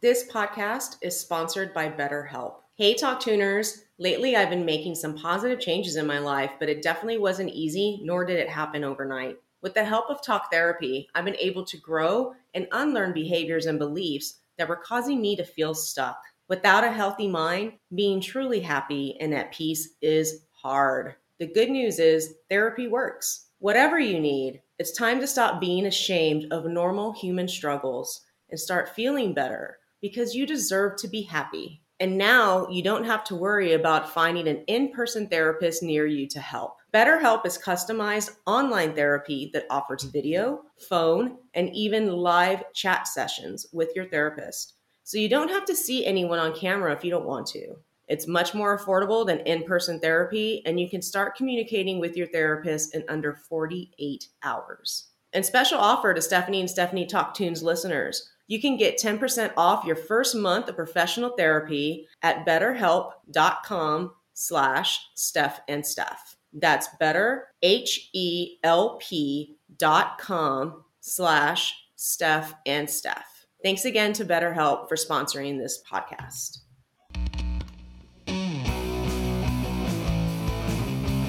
This podcast is sponsored by BetterHelp. Hey, Talk Tuners. Lately, I've been making some positive changes in my life, but it definitely wasn't easy, nor did it happen overnight. With the help of talk therapy, I've been able to grow and unlearn behaviors and beliefs that were causing me to feel stuck. Without a healthy mind, being truly happy and at peace is hard. The good news is therapy works. Whatever you need, it's time to stop being ashamed of normal human struggles and start feeling better because you deserve to be happy. And now you don't have to worry about finding an in person therapist near you to help. BetterHelp is customized online therapy that offers mm-hmm. video, phone, and even live chat sessions with your therapist. So you don't have to see anyone on camera if you don't want to. It's much more affordable than in person therapy, and you can start communicating with your therapist in under 48 hours. And special offer to Stephanie and Stephanie Talk Tunes listeners you can get 10% off your first month of professional therapy at betterhelp.com slash Steph and Steph. That's better, H-E-L-P dot com slash Steph and Steph. Thanks again to BetterHelp for sponsoring this podcast.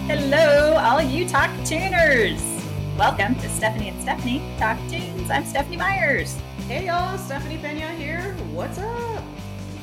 Hello, all you talk tuners. Welcome to Stephanie and Stephanie Talk Tunes. I'm Stephanie Myers. Hey y'all, Stephanie Pena here. What's up?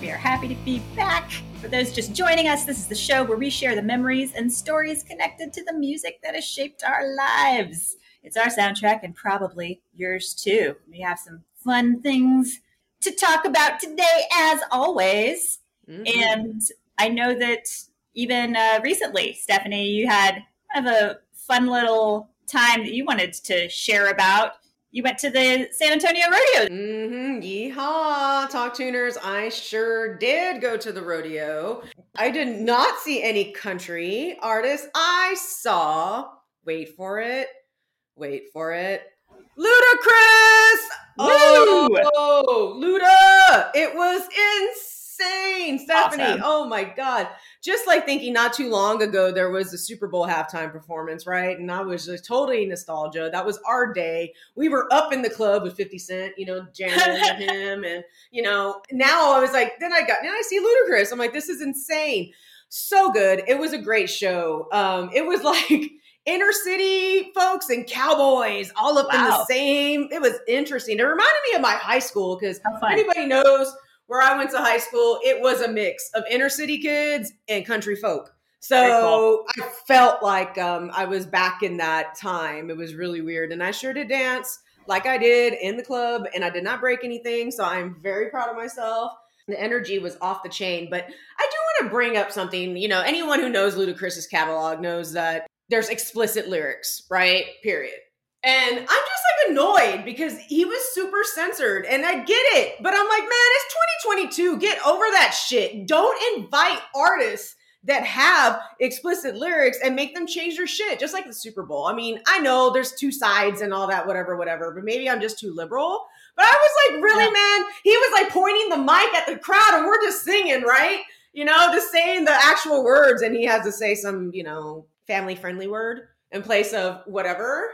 We are happy to be back. For those just joining us, this is the show where we share the memories and stories connected to the music that has shaped our lives. It's our soundtrack and probably yours too. We have some fun things to talk about today, as always. Mm-hmm. And I know that even uh, recently, Stephanie, you had kind of a fun little time that you wanted to share about you went to the San Antonio rodeo. Mm-hmm. Yeehaw, talk tuners. I sure did go to the rodeo. I did not see any country artists. I saw, wait for it, wait for it, Ludacris. Oh, Luda. It was insane, Stephanie. Awesome. Oh my God just like thinking not too long ago there was a Super Bowl halftime performance, right? And I was just totally nostalgia. That was our day. We were up in the club with 50 Cent, you know, jamming with him. And, you know, now I was like, then I got, now I see Ludacris. I'm like, this is insane. So good. It was a great show. Um, it was like, inner city folks and cowboys all up wow. in the same. It was interesting. It reminded me of my high school because anybody knows where I went to high school, it was a mix of inner city kids and country folk. So cool. I felt like um, I was back in that time. It was really weird. And I sure did dance like I did in the club, and I did not break anything. So I'm very proud of myself. The energy was off the chain. But I do want to bring up something. You know, anyone who knows Ludacris's catalog knows that there's explicit lyrics, right? Period. And I'm just like annoyed because he was super censored and I get it, but I'm like, man, it's 2022. Get over that shit. Don't invite artists that have explicit lyrics and make them change their shit, just like the Super Bowl. I mean, I know there's two sides and all that, whatever, whatever, but maybe I'm just too liberal. But I was like, really, yeah. man? He was like pointing the mic at the crowd and we're just singing, right? You know, just saying the actual words, and he has to say some, you know, family friendly word in place of whatever.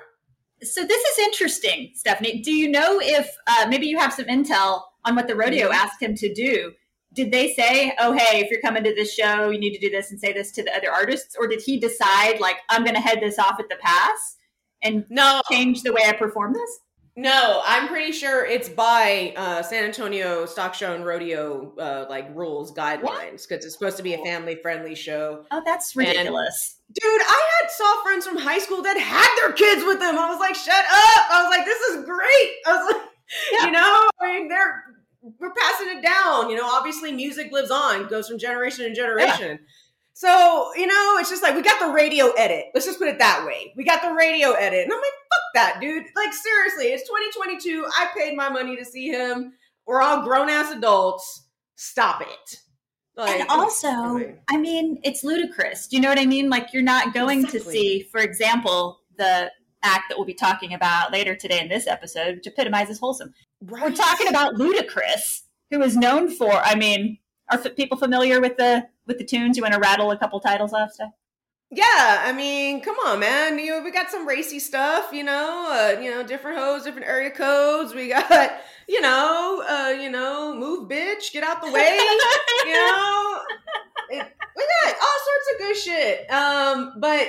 So this is interesting, Stephanie. Do you know if uh, maybe you have some intel on what the rodeo mm-hmm. asked him to do? Did they say, "Oh, hey, if you're coming to this show, you need to do this and say this to the other artists," or did he decide, like, "I'm going to head this off at the pass and no change the way I perform this"? No, I'm pretty sure it's by uh, San Antonio Stock Show and Rodeo uh, like rules guidelines because it's supposed to be a family friendly show. Oh, that's ridiculous. And, dude, I had saw friends from high school that had their kids with them. I was like, shut up. I was like, this is great. I was like, yeah. you know, I mean, they're we're passing it down. You know, obviously music lives on, goes from generation to generation. Yeah. So, you know, it's just like we got the radio edit. Let's just put it that way. We got the radio edit. And I'm like, that, dude. Like, seriously, it's 2022. I paid my money to see him. We're all grown ass adults. Stop it. Like, and also, I mean, it's ludicrous. Do you know what I mean? Like, you're not going exactly. to see, for example, the act that we'll be talking about later today in this episode, which epitomizes wholesome. Right. We're talking about Ludacris, who is known for, I mean, are f- people familiar with the with the tunes? You want to rattle a couple titles off, stuff? Yeah, I mean, come on, man. You know, we got some racy stuff, you know, uh, you know, different hoes, different area codes. We got, you know, uh, you know, move bitch, get out the way. you know, it, we got all sorts of good shit. Um, but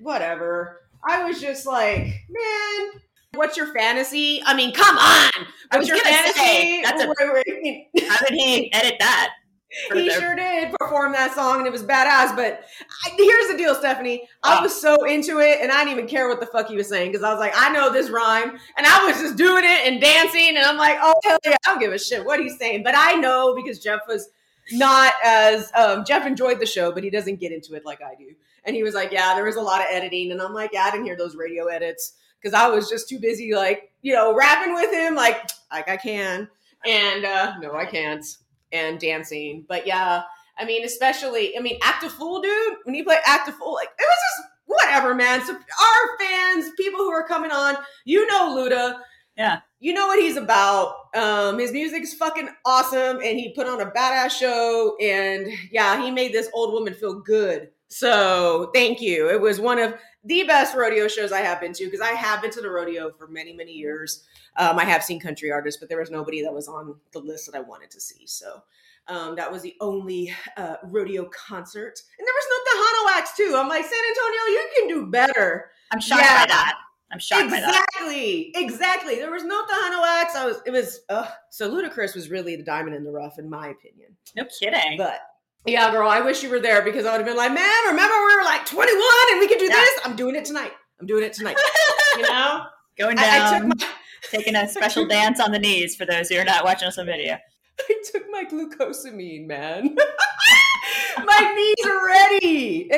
whatever. I was just like, man, what's your fantasy? I mean, come on. What's was your fantasy? say, that's a- did he edit that? he sure did perform that song and it was badass. But I, here's the deal, Stephanie. I Oh. was so into it and I didn't even care what the fuck he was saying because I was like, I know this rhyme. And I was just doing it and dancing. And I'm like, oh, hell yeah, I don't give a shit what he's saying. But I know because Jeff was not as, um, Jeff enjoyed the show, but he doesn't get into it like I do. And he was like, yeah, there was a lot of editing. And I'm like, yeah, I didn't hear those radio edits because I was just too busy, like, you know, rapping with him, like, like I can. And uh, no, I can't. And dancing. But yeah, I mean, especially, I mean, Act a Fool, dude, when you play Act a Fool, like, it was just whatever, man. So our fans, people who are coming on, you know Luda. Yeah. You know what he's about. Um, his music is fucking awesome, and he put on a badass show. And yeah, he made this old woman feel good. So thank you. It was one of the best rodeo shows I have been to because I have been to the rodeo for many, many years. Um, I have seen country artists, but there was nobody that was on the list that I wanted to see. So um, that was the only uh, rodeo concert. And there was no Tejano acts too. I'm like, San Antonio, you can do better. I'm shocked Yeah. by that. I'm shocked by that. Exactly, exactly. There was no Tejano acts. I was, it was, uh, so Ludacris was really the diamond in the rough, in my opinion. No kidding. But yeah, girl, I wish you were there because I would have been like, man, remember we were like 21 and we could do Yeah. this? I'm doing it tonight. I'm doing it tonight. you know? Going I, I down, took my taking a special dance on the knees for those who are not watching us on video. I took my glucosamine, man. my knees are ready.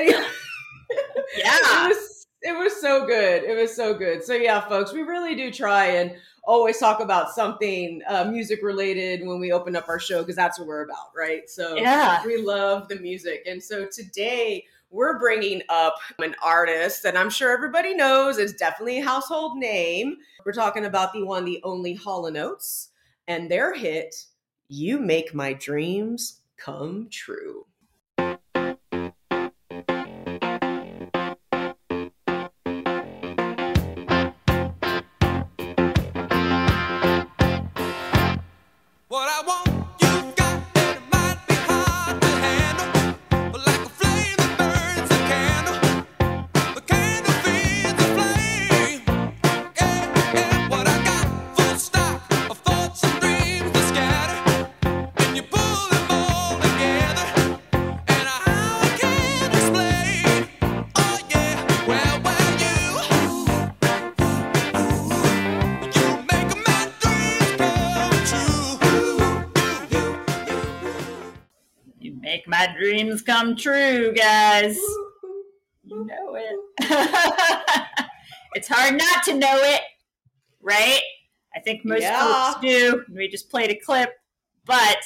Yeah. It was so good. It was so good. So yeah, folks, we really do try and always talk about something uh, music related when we open up our show because that's what we're about, right? So Yeah. we love the music, and so today we're bringing up an artist that I'm sure everybody knows is definitely a household name. We're talking about the one, the only Hall and Oates, and their hit "You Make My Dreams Come True." Dreams come true, guys. You know it. it's hard not to know it, right? I think most Yeah. folks do. We just played a clip, but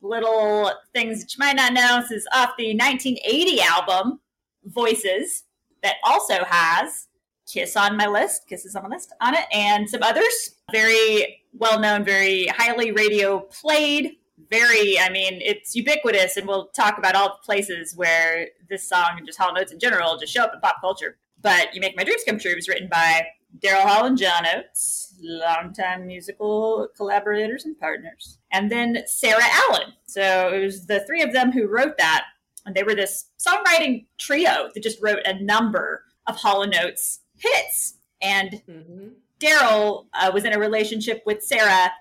little things that you might not know. This is off the 1980 album Voices, that also has Kiss on my list, Kisses on my list on it, and some others. Very well known, very highly radio played. Very, I mean, it's ubiquitous, and we'll talk about all the places where this song and just Hall and Oates in general just show up in pop culture. But You Make My Dreams Come True was written by Daryl Hall and John Oates, longtime musical collaborators and partners. And then Sarah Allen. So it was the three of them who wrote that. And they were this songwriting trio that just wrote a number of Hall and Oates hits. And Mhm. Daryl uh, was in a relationship with Sarah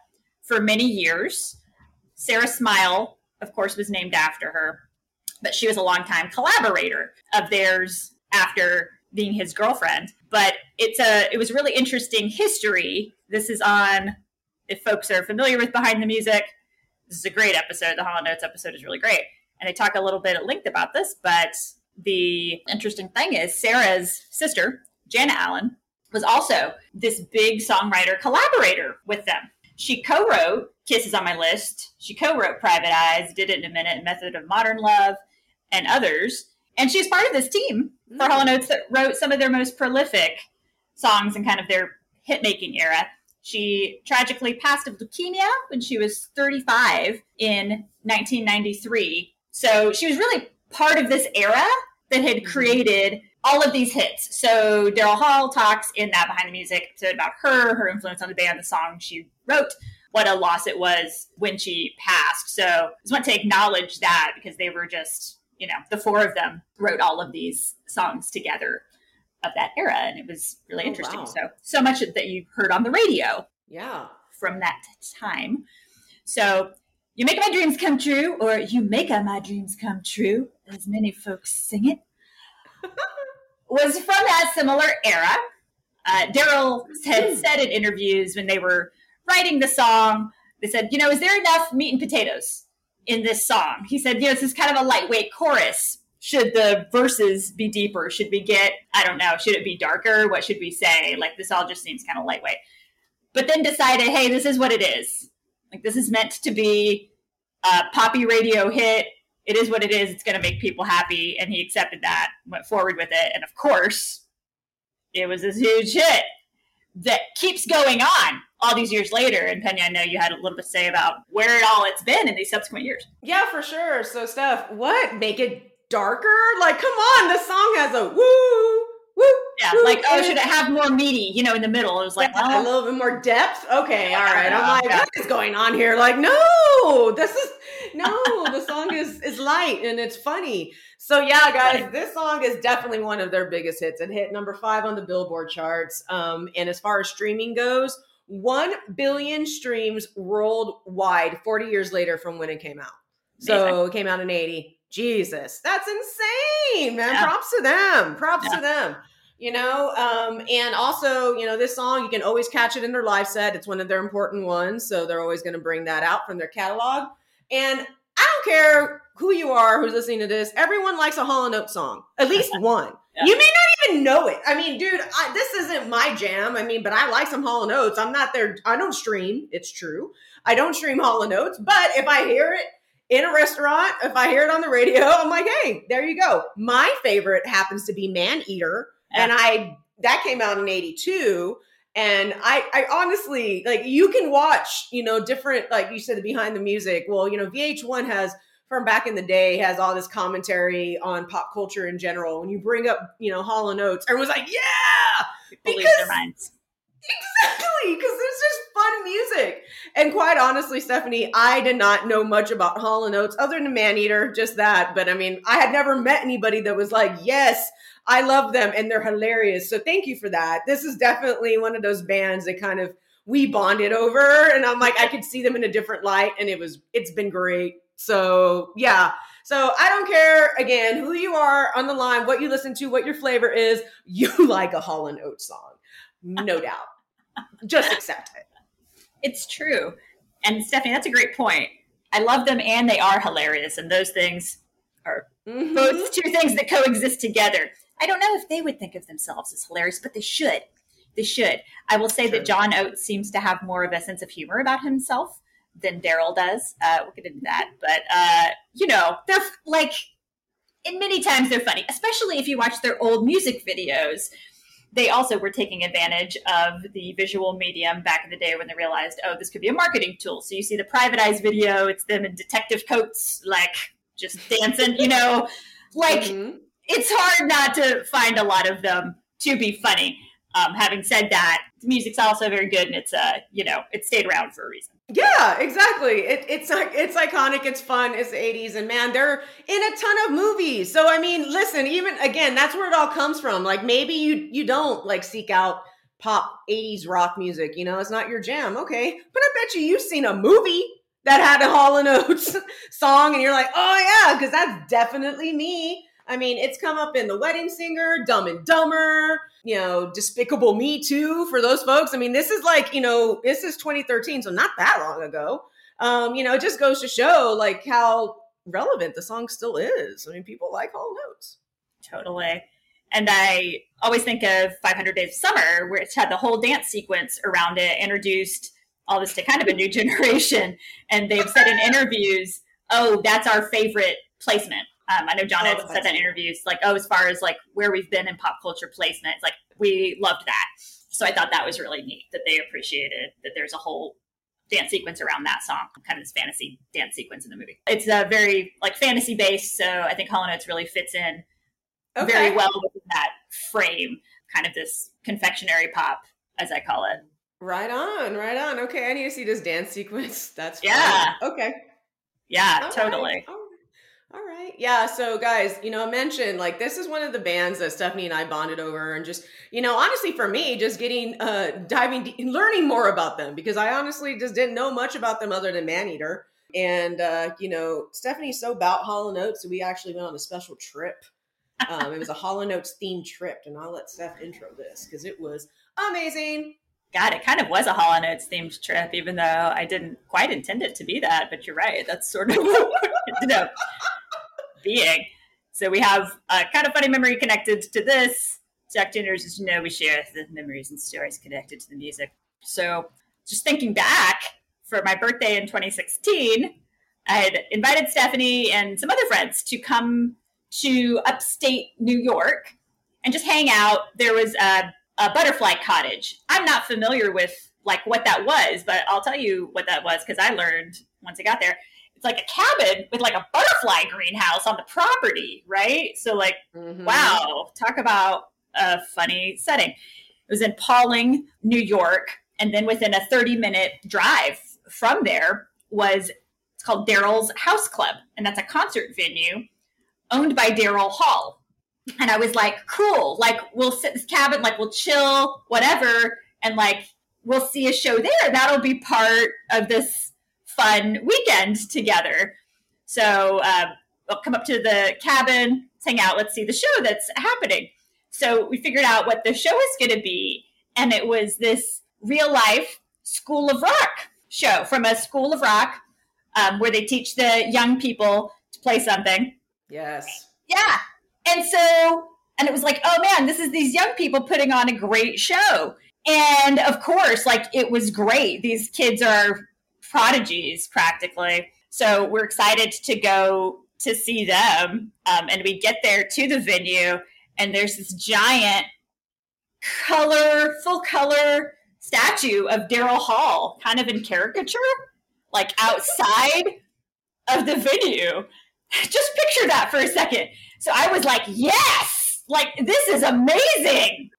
for many years. Sarah Smile, of course, was named after her, but she was a longtime collaborator of theirs after being his girlfriend. But it's a it was really interesting history. This is on if folks are familiar with Behind the Music. This is a great episode. The Hall and Oates episode is really great, and they talk a little bit at length about this. But the interesting thing is Sarah's sister, Jana Allen, was also this big songwriter collaborator with them. She co-wrote Kisses on My List. She co-wrote Private Eyes, Did It in a Minute, Method of Modern Love, and others. And she's part of this team for Mm. Hall and Oates that wrote some of their most prolific songs in kind of their hit-making era. She tragically passed of leukemia when she was 35 in 1993. So she was really part of this era that had created all of these hits. So Daryl Hall talks in that behind the music episode about her, her influence on the band, the song she wrote, what a loss it was when she passed. So I just want to acknowledge that because they were just, you know, the four of them wrote all of these songs together of that era, and it was really Oh, interesting. wow. So so much that you heard on the radio Yeah. from that time. So you make my dreams come true, or you make my dreams come true, as many folks sing it, was from that similar era. Uh, Daryl had said in interviews when they were writing the song, they said, you know, is there enough meat and potatoes in this song? He said, you know, this is kind of a lightweight chorus. Should the verses be deeper? Should we get, I don't know, should it be darker? What should we say? Like, this all just seems kind of lightweight. But then decided, hey, this is what it is. Like, this is meant to be a poppy radio hit. It is what it is. It's going to make people happy. And he accepted that, went forward with it. And of course, it was this huge hit that keeps going on all these years later. And Penny, I know you had a little bit to say about where it all it's been in these subsequent years. Yeah, for sure. So, Steph, what? Make it darker? Like, come on. This song has a woo, woo. Yeah, woo, like oh, should it have more meaty? You know, in the middle, it was like, a well, little bit more depth. Okay, all right. I'm like, Yeah. what is going on here? Like, no, this is no. The song is is light and it's funny. So yeah, guys, this song is definitely one of their biggest hits. It hit number five on the Billboard charts. Um, and as far as streaming goes, one billion streams worldwide. Forty years later from when it came out. So it came out in eighty. Jesus, that's insane, man. Yeah. Props to them. Props Yeah. to them you know um and also you know this song you can always catch it in their live set it's one of their important ones so they're always going to bring that out from their catalog and i don't care who you are who's listening to this everyone likes a Hall and Oates song at least one Yeah. you may not even know it i mean dude I, this isn't my jam i mean but i like some Hall and Oates i'm not there i don't stream it's true i don't stream Hall and Oates but if i hear it in a restaurant, if I hear it on the radio, I'm like, hey, there you go. My favorite happens to be Man Eater and I that came out in 82 and I I honestly like you can watch, you know, different like you said behind the music. Well, you know, VH1 has from back in the day has all this commentary on pop culture in general. When you bring up, you know, Hall and Oates, everyone's like, "Yeah!" people because-. Exactly, because it's just fun music. And quite honestly, Stephanie, I did not know much about Hall & Oates other than Maneater, just that. But I mean, I had never met anybody that was like, yes, I love them and they're hilarious. So thank you for that. This is definitely one of those bands that kind of we bonded over and I'm like I could see them in a different light and it was it's been great. So, yeah. So, I don't care again who you are on the line, what you listen to, what your flavor is, you like a Hall and Oates song. No doubt. Just accept it. It's true. And Stephanie, that's a great point. I love them and they are hilarious. And those things are Mhm. both two things that coexist together. I don't know if they would think of themselves as hilarious, but they should. They should. I will say True. that John Oates seems to have more of a sense of humor about himself than Daryl does. Uh, we'll get into that. But, uh, you know, they're like, and many times they're funny, especially if you watch their old music videos. They also were taking advantage of the visual medium back in the day when they realized, oh, this could be a marketing tool. So you see the private eyes video, it's them in detective coats, like just dancing, you know, like Mhm. it's hard not to find a lot of them to be funny. Um, having said that, the music's also very good, and it's uh, you know, it stayed around for a reason. Yeah, exactly. It, it's it's iconic. It's fun. It's the '80s, and man, they're in a ton of movies. So I mean, listen, even again, that's where it all comes from. Like maybe you you don't like seek out pop '80s rock music. You know, it's not your jam. Okay, but I bet you you've seen a movie that had a Hall and Oates song, and you're like, oh yeah, because that's definitely me. I mean, it's come up in The Wedding Singer, Dumb and Dumber, you know, Despicable Me 2 for those folks. I mean, this is like, you know, this is 2013, so not that long ago. Um, you know, it just goes to show like how relevant the song still is. I mean, people like Hall and Oates. Totally. And I always think of 500 Days of Summer, which had the whole dance sequence around it, introduced all this to kind of a new generation. And they've said in interviews, oh, that's our favorite placement. Um, I know John Oh, has said that in interviews, like, oh, as far as like where we've been in pop culture placement, it's like we loved that. So I thought that was really neat that they appreciated that there's a whole dance sequence around that song, kind of this fantasy dance sequence in the movie. It's a very like fantasy based, so I think Hall and Oates really fits in very well within that frame, kind of this confectionery pop, as I call it. Right on, right on. Okay, I need to see this dance sequence. That's fun. Yeah. Okay. Yeah, All totally. right, all right. Yeah. So, guys, you know, I mentioned like this is one of the bands that Stephanie and I bonded over, and just you know, honestly, for me, just getting uh diving, de- learning more about them because I honestly just didn't know much about them other than Maneater. And uh, you know, Stephanie's so about Hall and Oates, so we actually went on a special trip. Um, it was a Hall and Oates themed trip, and I'll let Steph intro this because it was amazing. God, it kind of was a Hall and Oates themed trip, even though I didn't quite intend it to be that. But you're right; that's sort of what being. So we have a kind of funny memory connected to this. Talk Tuners, as you know, we share the memories and stories connected to the music. So just thinking back for my birthday in 2016, I had invited Stephanie and some other friends to come to upstate New York and just hang out. There was a, a butterfly cottage. I'm not familiar with like what that was, but I'll tell you what that was because I learned once I got there. It's like a cabin with like a butterfly greenhouse on the property, right? So like Mhm. Wow, talk about a funny setting. It was in Pawling, New York, and then within a 30 minute drive from there was it's called Daryl's House Club, and that's a concert venue owned by Daryl Hall. And I was like, cool, like we'll sit in this cabin, like we'll chill, whatever, and like we'll see a show there. That'll be part of this fun weekend together. So uh, we'll come up to the cabin, let's hang out, let's see the show that's happening. So we figured out what the show is going to be, and it was this real life School of Rock show from a School of Rock um, where they teach the young people to play something. Yes. Yeah. And so, and it was like, oh man, this is these young people putting on a great show. And of course, like it was great. These kids are prodigies practically. So we're excited to go to see them. Um, and we get there to the venue, and there's this giant color, full color statue of Daryl Hall, kind of in caricature, like outside of the venue. Just picture that for a second. So I was like, yes, like this is amazing.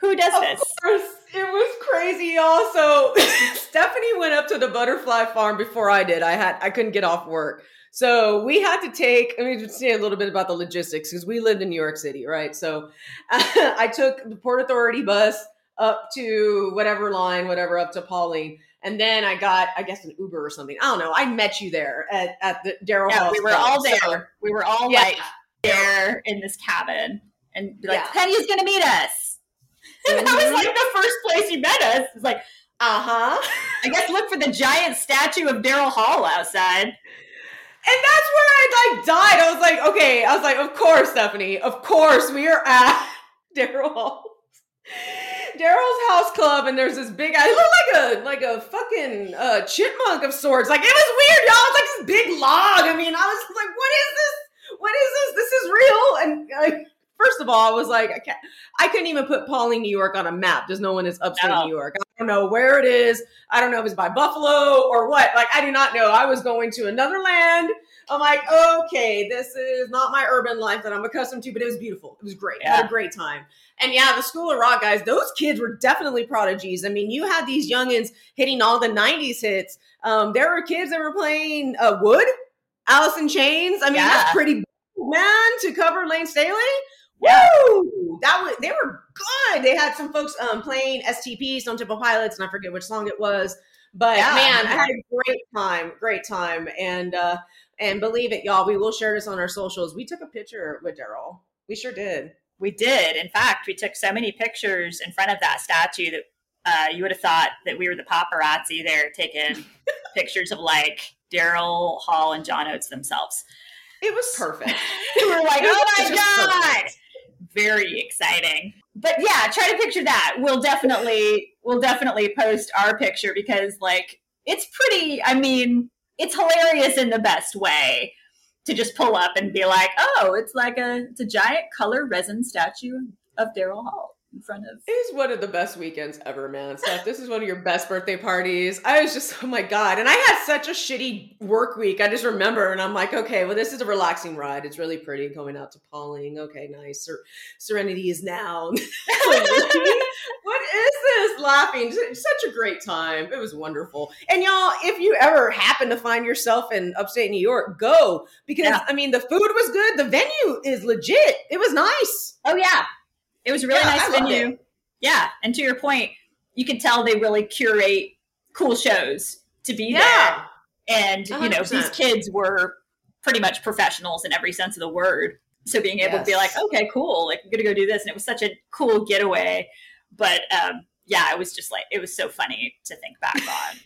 Who does Of this? course, it was crazy. Also, Stephanie went up to the butterfly farm before I did. I had I couldn't get off work, so we had to take. Let me just say a little bit about the logistics because we lived in New York City, right? So I took the Port Authority bus up to whatever line, whatever, up to Pawling. And then I got, I guess, an Uber or something. I don't know. I met you there at, at the Daryl Yeah, we were club. all there. So- we were all Yeah. like there in this cabin and like, Yeah. Penny's gonna meet us. And that was like the first place you met us. It's like, uh huh. I guess look for the giant statue of Daryl Hall outside. And that's where I like died. I was like, okay. I was like, of course, Stephanie. Of course, we are at Daryl Hall's. Daryl's house club, and there's this big. I look like a like a fucking uh, chipmunk of sorts. Like it was weird, y'all. It's like this big log. I mean, I was like, what is this? What is this? This is real. And like, first of all, I was like, I can't. I couldn't even put Pawling, New York, on a map. There's no one in upstate No. New York. I don't know where it is. I don't know if it's by Buffalo or what. Like, I do not know. I was going to another land. I'm like, okay, this is not my urban life that I'm accustomed to, but it was beautiful. It was great. I had a great time. And yeah, the School of Rock guys, those kids were definitely prodigies. I mean, you had these youngins hitting all the 90s hits. Um, there were kids that were playing uh, Would, Alice in Chains. I mean, Yeah. that's pretty man to cover Layne Staley. Woo! That was they were good. They had some folks um, playing STP, Stone Temple Pilots, and I forget which song it was. But Yeah. man, I had a great time, great time, and uh, and believe it, y'all, we will share this on our socials. We took a picture with Daryl. We sure did. We did. In fact, we took so many pictures in front of that statue that uh, you would have thought that we were the paparazzi there taking pictures of like Daryl Hall and John Oates themselves. It was perfect. we were like, oh my god, perfect. Very exciting. But yeah, try to picture that. We'll definitely we'll definitely post our picture because like it's pretty. I mean, it's hilarious in the best way to just pull up and be like, oh, it's like a it's a giant color resin statue of Daryl Hall. In front of. It was one of the best weekends ever, man. Steph, this is one of your best birthday parties. I was just, oh my God. And I had such a shitty work week. I just remember, and I'm like, okay, well, this is a relaxing ride. It's really pretty going out to Pawling. Okay, nice. Ser- Serenity is now. What is this? Laughing. Such a great time. It was wonderful. And y'all, if you ever happen to find yourself in upstate New York, go because Yeah. I mean, the food was good. The venue is legit. It was nice. Oh yeah, it was a really Yeah, nice I venue. Yeah, and to your point, you can tell they really curate cool shows to be there. Yeah. and you know these kids were pretty much professionals in every sense of the word. So being able to be like okay cool like i'm gonna go do this. And it was such a cool getaway. But um yeah it was just like it was so funny to think back on.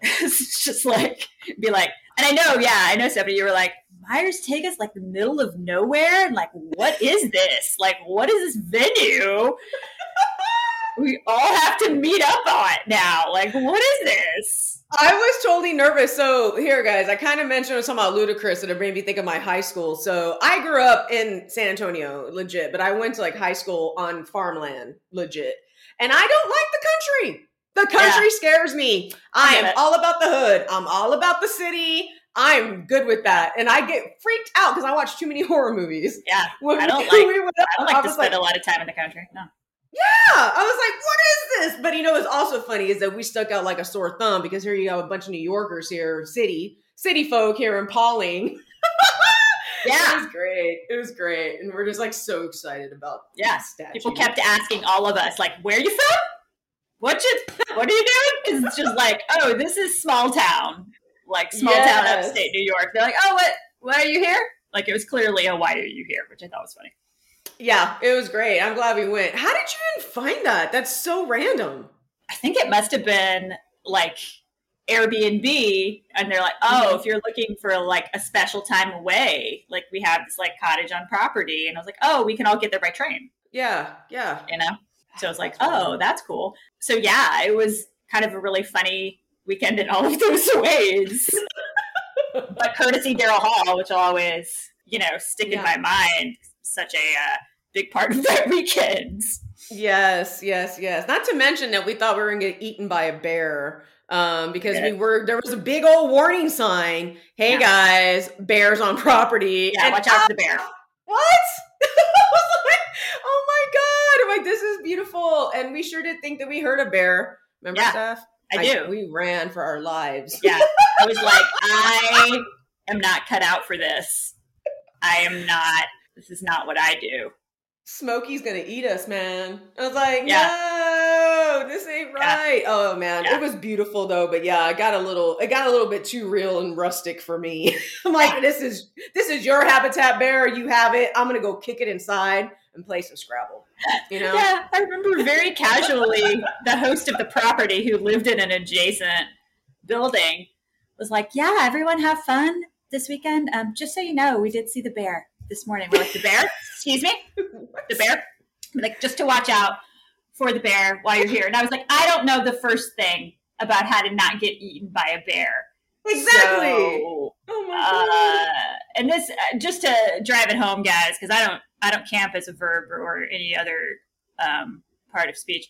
It's just like be like and i know yeah i know stephanie you were like myers take us like the middle of nowhere and like what is this like what is this venue we all have to meet up on it now like what is this I was totally nervous. So here, guys, I kind of mentioned I was talking about Ludacris, and it made me think of my high school. So I grew up in San Antonio, legit, but I went to like high school on farmland, legit. And I don't like the country. The country scares me. I get am it. all about the hood. I'm all about the city. I'm good with that, and I get freaked out because I watch too many horror movies. yeah When I don't we like- went up, I don't like to was spend a lot of time in the country. No. yeah, I was like, what is this? But you know what's also funny is that we stuck out like a sore thumb because here you have a bunch of New Yorkers here, city, city folk here in Pawling. Yeah. It was great. It was great. And we're just like so excited about Yeah. People kept asking all of us, like, where you from? What you what are you doing? Because it's just like, oh, this is small town. Like small town upstate New York. They're like, oh what why are you here? Like it was clearly a why are you here, which I thought was funny. Yeah, it was great. I'm glad we went. How did you even find that? That's so random. I think it must have been like Airbnb, and they're like, "Oh, mm-hmm. if you're looking for like a special time away, like we have this like cottage on property," and I was like, "Oh, we can all get there by train," Yeah, yeah. you know. So I was like, "Oh, that's cool." So yeah, it was kind of a really funny weekend in all of those ways. but courtesy Daryl Hall, which will always, you know, stick in my mind, such a uh, big part of that weekend. Yes, yes, yes. Not to mention that we thought we were gonna get eaten by a bear. Um, because Yeah. we were there was a big old warning sign. Hey Yeah. guys, bears on property. Yeah, And watch out for the bear. What? Like, oh my god! I'm like, this is beautiful, and we sure did think that we heard a bear. Remember, Yeah, Steph? I do. we ran for our lives. Yeah. I was like, I am not cut out for this. I am not, this is not what I do. Smokey's gonna eat us, man. I was like, Yeah. no, this ain't Yeah. right. Oh man, Yeah. it was beautiful though, but yeah, I got a little, it got a little bit too real and rustic for me. I'm like, this is this is your habitat, bear. You have it. I'm gonna go kick it inside and play some Scrabble. You know? Yeah, I remember very casually the host of the property who lived in an adjacent building was like, Yeah, everyone have fun this weekend. Um, just so you know, we did see the bear this morning. We're like, The bear? Excuse me? The bear? We're like, just to watch out for the bear while you're here. And I was like, I don't know the first thing about how to not get eaten by a bear. Exactly. So, oh my god. uh, and this uh, just to drive it home, guys, because I don't I don't camp as a verb or, or any other um, part of speech.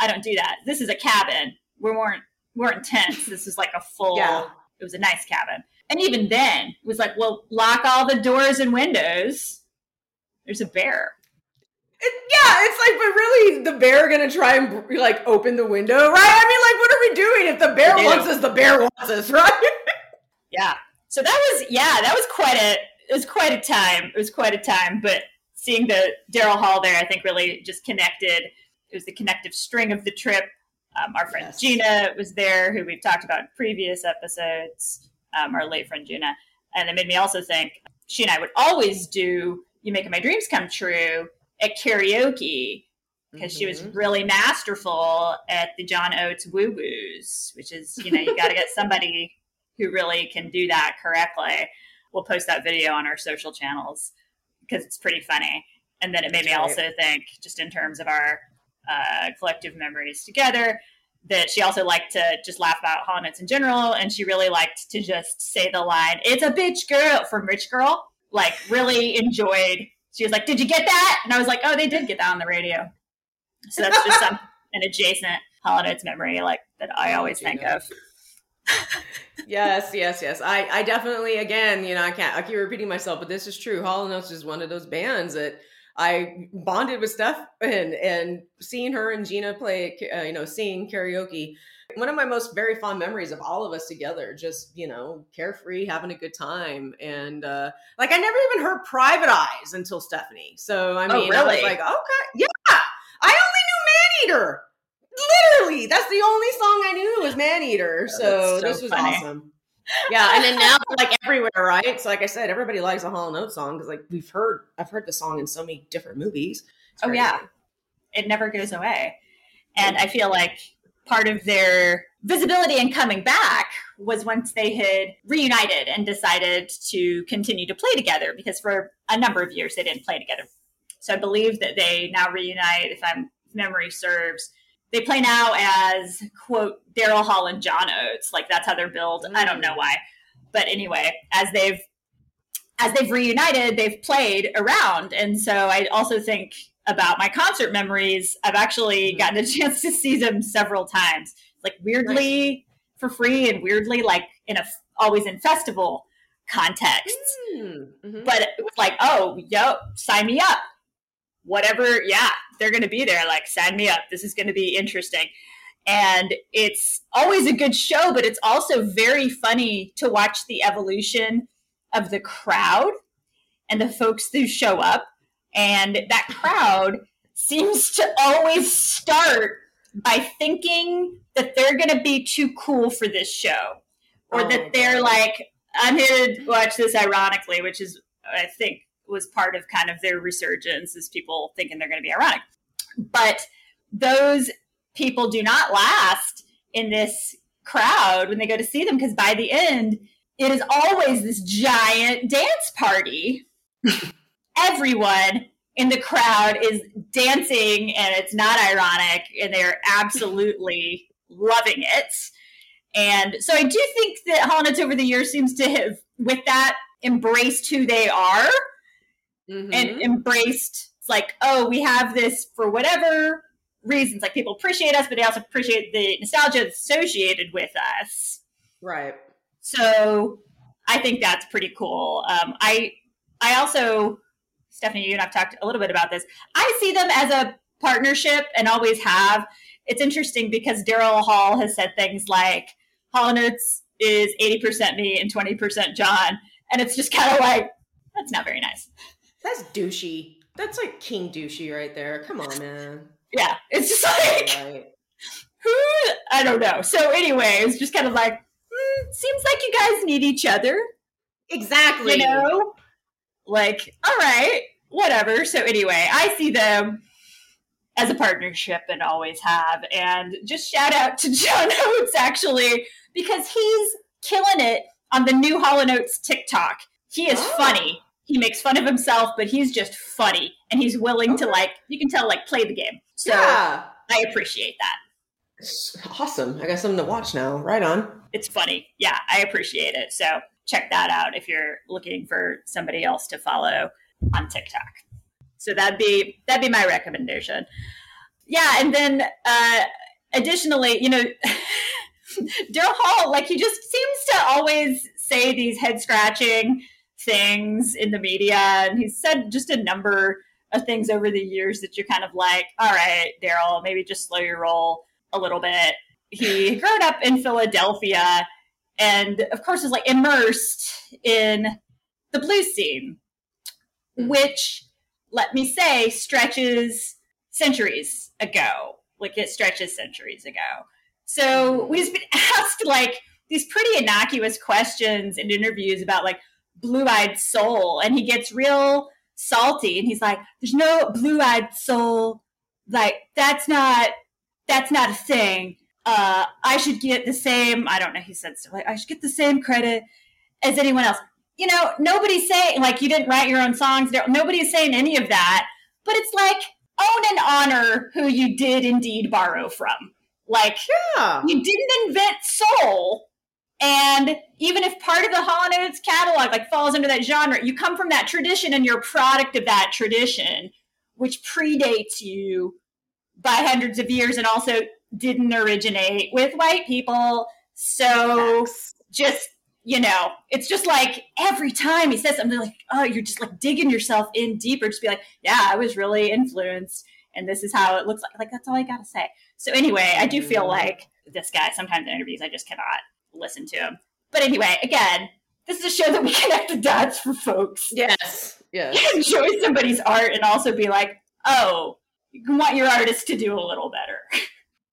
I don't do that. This is a cabin. We weren't we weren't tents. This was like a full. Yeah. It was a nice cabin, and even then, it was like, well, lock all the doors and windows. There's a bear. It, yeah, it's like, but really, the bear gonna try and like open the window, right? I mean, are we doing? If the bear wants us, the bear wants us, right? Yeah. So that was yeah, that was quite a it was quite a time. It was quite a time. But seeing the Daryl Hall there, I think really just connected. It was the connective string of the trip. Um, our friend Yes. Gina was there, who we've talked about in previous episodes. Um, our late friend Gina, and it made me also think she and I would always do "You Making My Dreams Come True" at karaoke because she was Mhm. really masterful at the John Oates woo woos, which is, you know, you got to get somebody who really can do that correctly. We'll post that video on our social channels because it's pretty funny. And then it made me right. also think, just in terms of our uh, collective memories together, that she also liked to just laugh about Notes in general. And she really liked to just say the line, it's a bitch girl from Rich Girl. Like, really enjoyed. She was like, Did you get that? And I was like, Oh, they did get that on the radio. So that's just some an adjacent Oates memory like that I Oh, always think Gina. of. yes, yes, yes. I, I definitely, again, you know, I can't, I keep repeating myself, but this is true. Hall Oates is one of those bands that I bonded with Steph and and seeing her and Gina play, uh, you know, sing karaoke. One of my most very fond memories of all of us together, just you know, carefree, having a good time, and uh like I never even heard "Private Eyes" until Stephanie. So I Oh, mean, I was like, okay, yeah, I only knew Man Eater. Literally, that's the only song I knew was Man Eater. Oh, So, so this was funny. awesome. Yeah, and then now like everywhere, right? So like I said, everybody likes a Hall and Oates song because like we've heard, I've heard the song in so many different movies. Oh, yeah. It never goes away. And I feel like part of their visibility and coming back was once they had reunited and decided to continue to play together because for a number of years they didn't play together. So I believe that they now reunite, if I'm memory serves. They play now as quote Daryl Hall and John Oates, like that's how they're billed. I don't know why, but anyway, as they've as they've reunited, they've played around, and so I also think about my concert memories. I've actually Mhm. gotten a chance to see them several times, like weirdly for free and weirdly like in a always in festival contexts Mm, mhm. but it was like, oh, yo, sign me up. Whatever, yeah, they're going to be there. Like, sign me up. This is going to be interesting. And it's always a good show, but it's also very funny to watch the evolution of the crowd and the folks who show up. And that crowd seems to always start by thinking that they're going to be too cool for this show or Oh that they're God. like, I'm here to watch this ironically, which is, I think, was part of kind of their resurgence is people thinking they're going to be ironic. But those people do not last in this crowd when they go to see them because by the end, it is always this giant dance party. Everyone in the crowd is dancing and it's not ironic and they're absolutely loving it. And so I do think that Hall and over the years seems to have, with that, embraced who they are Mhm. and embraced it's like, oh, we have this for whatever reasons. Like people appreciate us, but they also appreciate the nostalgia associated with us. right. So I think that's pretty cool. Um, I I also Stephanie, you and I've talked a little bit about this. I see them as a partnership and always have. It's interesting because Daryl Hall has said things like Hall and Oates is 80% me and 20% John. And it's just kind of like, that's not very nice. That's douchey. That's like King douchey right there. Come on, man. Yeah. It's just like, Right. who? I don't know. So, anyway, it's just kind of like, hmm, seems like you guys need each other. Exactly. you know like all right whatever so anyway i see them as a partnership and always have and just shout out to john oates actually because he's killing it on the new Hall and Oates tiktok he is Oh. funny he makes fun of himself but he's just funny and he's willing to like you can tell like play the game so yeah. i appreciate that It's awesome. I got something to watch now. Right on. it's funny. Yeah, I appreciate it. So check that out if you're looking for somebody else to follow on TikTok. So that'd be that'd be my recommendation. Yeah, and then uh additionally, you know, Daryl Hall, like he just seems to always say these head scratching things in the media, and he's said just a number of things over the years that you're kind of like, all right, Daryl, maybe just slow your roll a little bit. He grew up in Philadelphia and of course is like immersed in the blues scene, hmm. which let me say stretches centuries ago. Like it stretches centuries ago. So we've been asked like these pretty innocuous questions in interviews about like blue eyed soul, and he gets real salty and he's like, There's no blue eyed soul. Like, that's not that's not a thing. Uh, I should get the same, I don't know, he said, so, like, I should get the same credit as anyone else. You know, nobody's saying, like, you didn't write your own songs. Nobody's saying any of that. But it's like, own and honor who you did indeed borrow from. Like, Yeah. you didn't invent soul. And even if part of the Hall Oates catalog like falls under that genre, you come from that tradition and you're a product of that tradition, which predates you by hundreds of years and also didn't originate with white people. So just you know, it's just like every time he says something like, oh, you're just like digging yourself in deeper. Just be like, yeah, I was really influenced, and this is how it looks like. Like that's all I gotta say. So anyway, I do feel Mhm. like this guy. Sometimes in interviews, I just cannot listen to him. But anyway, again, this is a show that we connect the dots for folks. Yes. Yes. Enjoy somebody's art and also be like, oh, you want your artist to do a little better.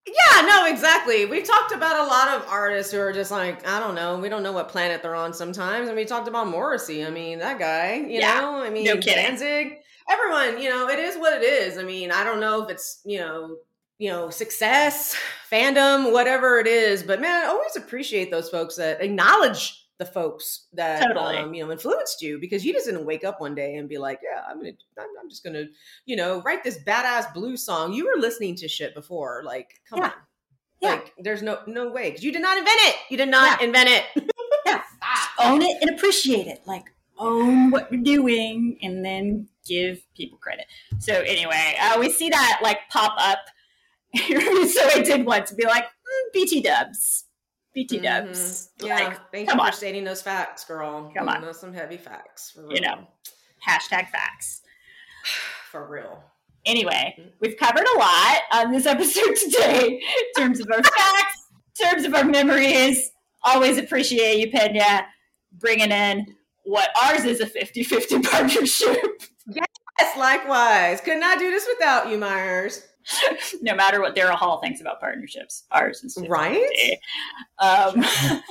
Yeah, no, exactly. We've talked about a lot of artists who are just like, I don't know, we don't know what planet they're on sometimes. And we talked about Morrissey. I mean, that guy, you Yeah, know, I mean, no kidding. Danzig, everyone, you know, it is what it is. I mean, I don't know if it's, you know, you know, success, fandom, whatever it is, but man, I always appreciate those folks that acknowledge the folks that Totally. um, you know influenced you because you just didn't wake up one day and be like, yeah, I'm gonna, I'm, I'm just gonna, you know, write this badass blues song. You were listening to shit before, like, come Yeah. on, Yeah. like, there's no no way because you did not invent it. You did not invent it. Yeah. own it and appreciate it. Like own what you're doing and then give people credit. So anyway, uh, we see that like pop up. so I did once be like mm, BT Dubs, BT Dubs. Mhm. Yeah, Like, thank come you on. for stating those facts, girl. Come on. those some heavy facts. You know. hashtag facts. for real. Anyway, we've covered a lot on this episode today in terms of our facts, in terms of our memories. Always appreciate you, Pena, bringing in what ours is a 50 50 partnership. Yes, likewise. Could not do this without you, Myers. no matter what Daryl Hall thinks about partnerships, ours is 50-50. Right? Um,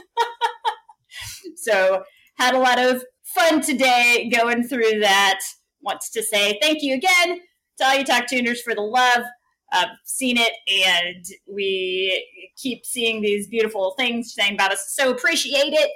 so had a lot of fun today going through that. Wants to say thank you again to all you talk tuners for the love. I've seen it, and we keep seeing these beautiful things saying about us. So appreciate it.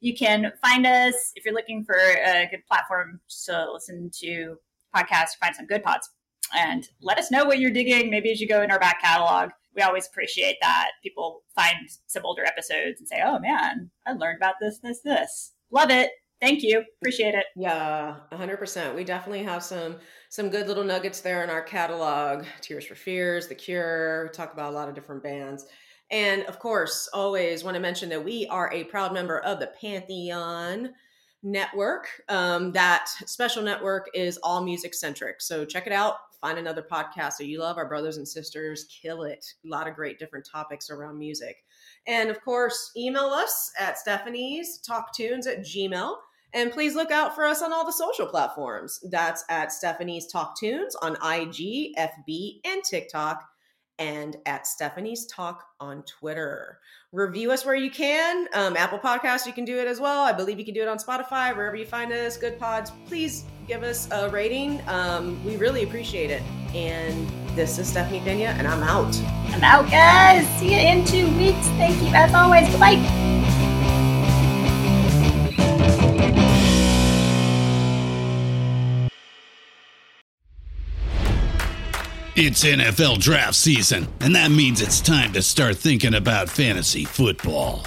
You can find us if you're looking for a good platform to listen to podcasts. Find some good pods and let us know what you're digging. Maybe as you go in our back catalog, we always appreciate that. People find some older episodes and say, oh man, I learned about this, this, this. Love it. Thank you. Appreciate it. Yeah, hundred percent. We definitely have some some good little nuggets there in our catalog. Tears for Fears, The Cure. We talk about a lot of different bands. And of course, always want to mention that we are a proud member of the Pantheon Network. Um, that special network is all music centric. So check it out. Find another podcast that you love. Our brothers and sisters kill it. A lot of great different topics around music. And of course, email us at Stephanie's Talk Tunes at Gmail. And please look out for us on all the social platforms. That's at Stephanie's Talk Tunes on IG, FB, and TikTok, and at Stephanie's Talk on Twitter. Review us where you can. Um, Apple Podcasts, you can do it as well. I believe you can do it on Spotify, wherever you find us. Goodpods. Please give us a rating. Um, we really appreciate it. And this is Stephanie Pena, and I'm out. I'm out, guys. See you in two weeks. Thank you as always. Bye. It's NFL draft season, and that means it's time to start thinking about fantasy football.